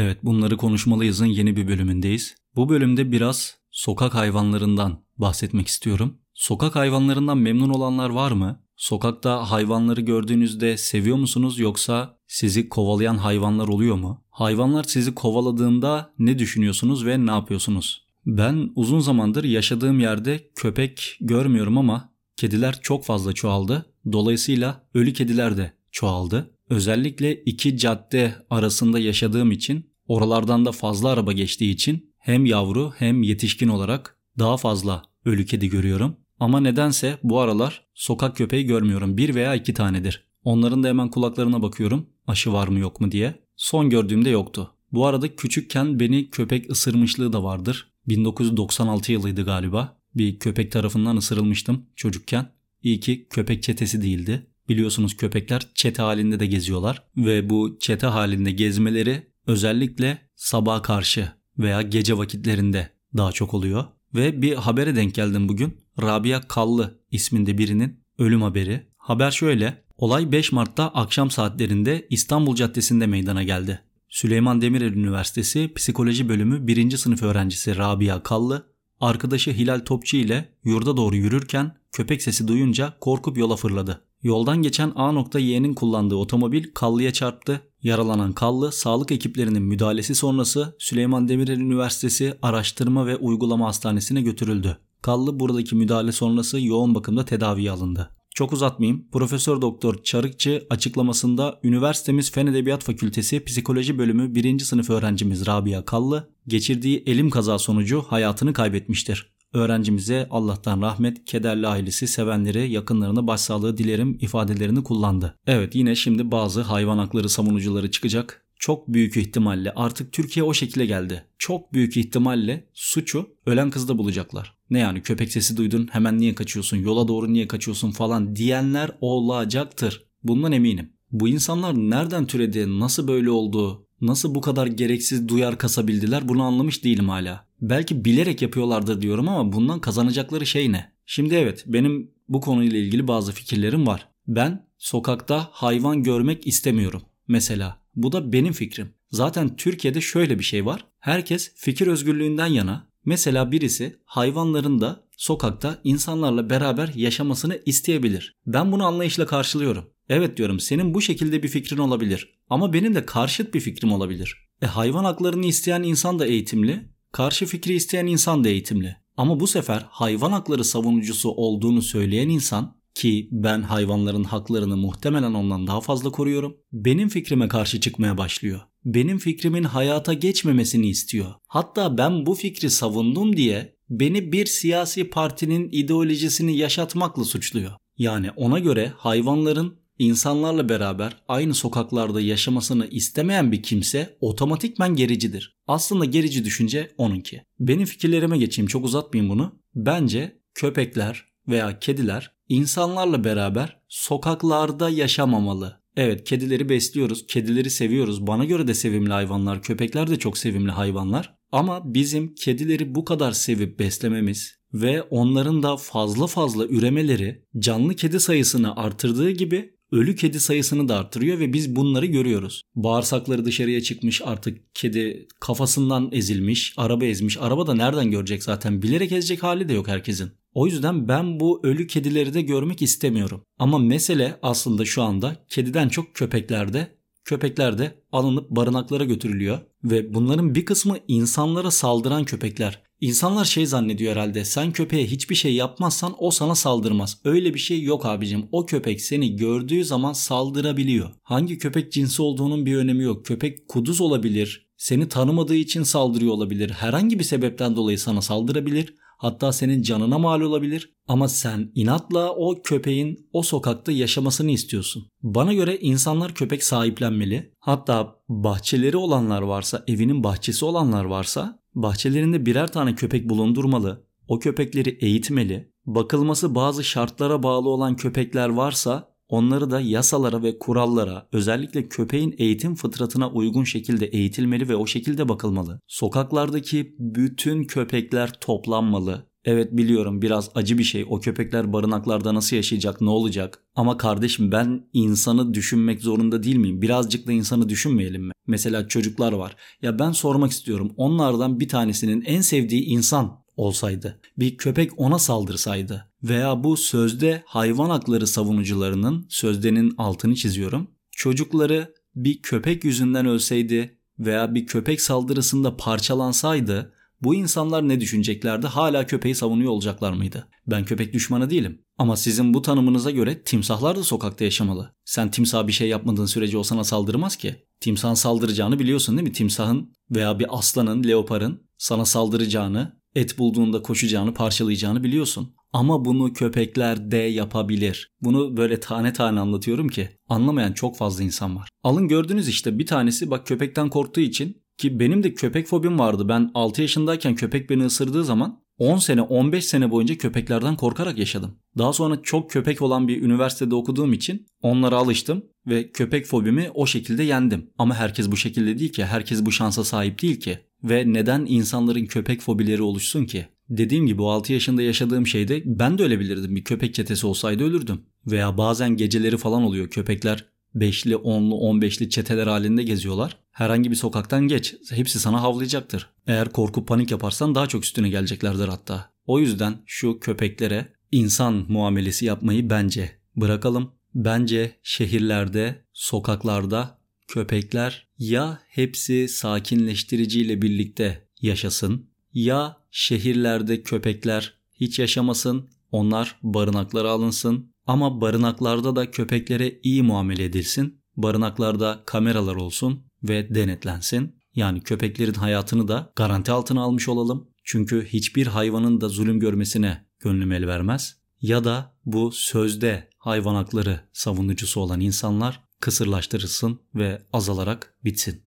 Evet bunları konuşmalıyızın yeni bir bölümündeyiz. Bu bölümde biraz sokak hayvanlarından bahsetmek istiyorum. Sokak hayvanlarından memnun olanlar var mı? Sokakta hayvanları gördüğünüzde seviyor musunuz yoksa sizi kovalayan hayvanlar oluyor mu? Hayvanlar sizi kovaladığında ne düşünüyorsunuz ve ne yapıyorsunuz? Ben uzun zamandır yaşadığım yerde köpek görmüyorum ama kediler çok fazla çoğaldı. Dolayısıyla ölü kediler de çoğaldı. Özellikle iki cadde arasında yaşadığım için oralardan da fazla araba geçtiği için hem yavru hem yetişkin olarak daha fazla ölü kedi görüyorum. Ama nedense bu aralar sokak köpeği görmüyorum. Bir veya iki tanedir. Onların da hemen kulaklarına bakıyorum. Aşı var mı yok mu diye. Son gördüğümde yoktu. Bu arada küçükken beni köpek ısırmışlığı da vardır. 1996 yılıydı galiba. Bir köpek tarafından ısırılmıştım çocukken. İyi ki köpek çetesi değildi. Biliyorsunuz köpekler çete halinde de geziyorlar ve bu çete halinde gezmeleri özellikle sabaha karşı veya gece vakitlerinde daha çok oluyor. Ve bir habere denk geldim bugün. Rabia Kallı isminde birinin ölüm haberi. Haber şöyle. Olay 5 Mart'ta akşam saatlerinde İstanbul Caddesi'nde meydana geldi. Süleyman Demirel Üniversitesi Psikoloji Bölümü 1. sınıf öğrencisi Rabia Kallı, arkadaşı Hilal Topçu ile yurda doğru yürürken köpek sesi duyunca korkup yola fırladı. Yoldan geçen A.Y'nin kullandığı otomobil Kallı'ya çarptı. Yaralanan Kallı, sağlık ekiplerinin müdahalesi sonrası Süleyman Demirel Üniversitesi Araştırma ve Uygulama Hastanesi'ne götürüldü. Kallı buradaki müdahale sonrası yoğun bakımda tedaviye alındı. Çok uzatmayayım. Profesör Doktor Çarıkçı açıklamasında üniversitemiz Fen Edebiyat Fakültesi Psikoloji Bölümü 1. sınıf öğrencimiz Rabia Kallı geçirdiği elim kaza sonucu hayatını kaybetmiştir. Öğrencimize Allah'tan rahmet, kederli ailesi, sevenleri, yakınlarına başsağlığı dilerim ifadelerini kullandı. Evet yine şimdi bazı hayvan hakları savunucuları çıkacak. Çok büyük ihtimalle artık Türkiye o şekilde geldi. Çok büyük ihtimalle suçu ölen kızda bulacaklar. Ne yani köpek sesi duydun hemen niye kaçıyorsun, yola doğru niye kaçıyorsun falan diyenler olacaktır. Bundan eminim. Bu insanlar nereden türedi, nasıl böyle oldu, nasıl bu kadar gereksiz duyar kasabildiler bunu anlamış değilim hala. Belki bilerek yapıyorlardır diyorum ama bundan kazanacakları şey ne? Şimdi evet benim bu konuyla ilgili bazı fikirlerim var. Ben sokakta hayvan görmek istemiyorum. Mesela bu da benim fikrim. Zaten Türkiye'de şöyle bir şey var. Herkes fikir özgürlüğünden yana. Mesela birisi hayvanların da sokakta insanlarla beraber yaşamasını isteyebilir. Ben bunu anlayışla karşılıyorum. Evet diyorum senin bu şekilde bir fikrin olabilir. Ama benim de karşıt bir fikrim olabilir. E hayvan haklarını isteyen insan da eğitimli, karşı fikri isteyen insan da eğitimli. Ama bu sefer hayvan hakları savunucusu olduğunu söyleyen insan ki ben hayvanların haklarını muhtemelen ondan daha fazla koruyorum. Benim fikrime karşı çıkmaya başlıyor. Benim fikrimin hayata geçmemesini istiyor. Hatta ben bu fikri savundum diye beni bir siyasi partinin ideolojisini yaşatmakla suçluyor. Yani ona göre hayvanların insanlarla beraber aynı sokaklarda yaşamasını istemeyen bir kimse otomatikmen gericidir. Aslında gerici düşünce onunki. Benim fikirlerime geçeyim çok uzatmayayım bunu. Bence köpekler veya kediler insanlarla beraber sokaklarda yaşamamalı. Evet kedileri besliyoruz, kedileri seviyoruz. Bana göre de sevimli hayvanlar, köpekler de çok sevimli hayvanlar. Ama bizim kedileri bu kadar sevip beslememiz ve onların da fazla fazla üremeleri canlı kedi sayısını artırdığı gibi ölü kedi sayısını da artırıyor ve biz bunları görüyoruz. Bağırsakları dışarıya çıkmış artık kedi kafasından ezilmiş, araba ezmiş. Araba da nereden görecek zaten bilerek ezecek hali de yok herkesin. O yüzden ben bu ölü kedileri de görmek istemiyorum. Ama mesele aslında şu anda kediden çok köpeklerde köpekler de alınıp barınaklara götürülüyor ve bunların bir kısmı insanlara saldıran köpekler. İnsanlar şey zannediyor herhalde sen köpeğe hiçbir şey yapmazsan o sana saldırmaz. Öyle bir şey yok abicim. O köpek seni gördüğü zaman saldırabiliyor. Hangi köpek cinsi olduğunun bir önemi yok. Köpek kuduz olabilir. Seni tanımadığı için saldırıyor olabilir. Herhangi bir sebepten dolayı sana saldırabilir. Hatta senin canına mal olabilir ama sen inatla o köpeğin o sokakta yaşamasını istiyorsun. Bana göre insanlar köpek sahiplenmeli. Hatta bahçeleri olanlar varsa, evinin bahçesi olanlar varsa bahçelerinde birer tane köpek bulundurmalı. O köpekleri eğitmeli. Bakılması bazı şartlara bağlı olan köpekler varsa onları da yasalara ve kurallara özellikle köpeğin eğitim fıtratına uygun şekilde eğitilmeli ve o şekilde bakılmalı. Sokaklardaki bütün köpekler toplanmalı. Evet biliyorum biraz acı bir şey. O köpekler barınaklarda nasıl yaşayacak, ne olacak? Ama kardeşim ben insanı düşünmek zorunda değil miyim? Birazcık da insanı düşünmeyelim mi? Mesela çocuklar var. Ya ben sormak istiyorum. Onlardan bir tanesinin en sevdiği insan olsaydı, bir köpek ona saldırsaydı veya bu sözde hayvan hakları savunucularının sözdenin altını çiziyorum. Çocukları bir köpek yüzünden ölseydi veya bir köpek saldırısında parçalansaydı bu insanlar ne düşüneceklerdi? Hala köpeği savunuyor olacaklar mıydı? Ben köpek düşmanı değilim. Ama sizin bu tanımınıza göre timsahlar da sokakta yaşamalı. Sen timsah bir şey yapmadığın sürece o sana saldırmaz ki. Timsahın saldıracağını biliyorsun değil mi? Timsahın veya bir aslanın, leoparın sana saldıracağını, et bulduğunda koşacağını, parçalayacağını biliyorsun. Ama bunu köpekler de yapabilir. Bunu böyle tane tane anlatıyorum ki anlamayan çok fazla insan var. Alın gördünüz işte bir tanesi bak köpekten korktuğu için ki benim de köpek fobim vardı. Ben 6 yaşındayken köpek beni ısırdığı zaman 10 sene 15 sene boyunca köpeklerden korkarak yaşadım. Daha sonra çok köpek olan bir üniversitede okuduğum için onlara alıştım ve köpek fobimi o şekilde yendim. Ama herkes bu şekilde değil ki. Herkes bu şansa sahip değil ki. Ve neden insanların köpek fobileri oluşsun ki? Dediğim gibi o 6 yaşında yaşadığım şeyde ben de ölebilirdim. Bir köpek çetesi olsaydı ölürdüm. Veya bazen geceleri falan oluyor köpekler beşli, onlu, on beşli çeteler halinde geziyorlar. Herhangi bir sokaktan geç. Hepsi sana havlayacaktır. Eğer korku panik yaparsan daha çok üstüne geleceklerdir hatta. O yüzden şu köpeklere insan muamelesi yapmayı bence bırakalım. Bence şehirlerde, sokaklarda köpekler ya hepsi sakinleştiriciyle birlikte yaşasın ya şehirlerde köpekler hiç yaşamasın, onlar barınaklara alınsın ama barınaklarda da köpeklere iyi muamele edilsin. Barınaklarda kameralar olsun ve denetlensin. Yani köpeklerin hayatını da garanti altına almış olalım. Çünkü hiçbir hayvanın da zulüm görmesine gönlüm el vermez. Ya da bu sözde hayvan hakları savunucusu olan insanlar kısırlaştırılsın ve azalarak bitsin.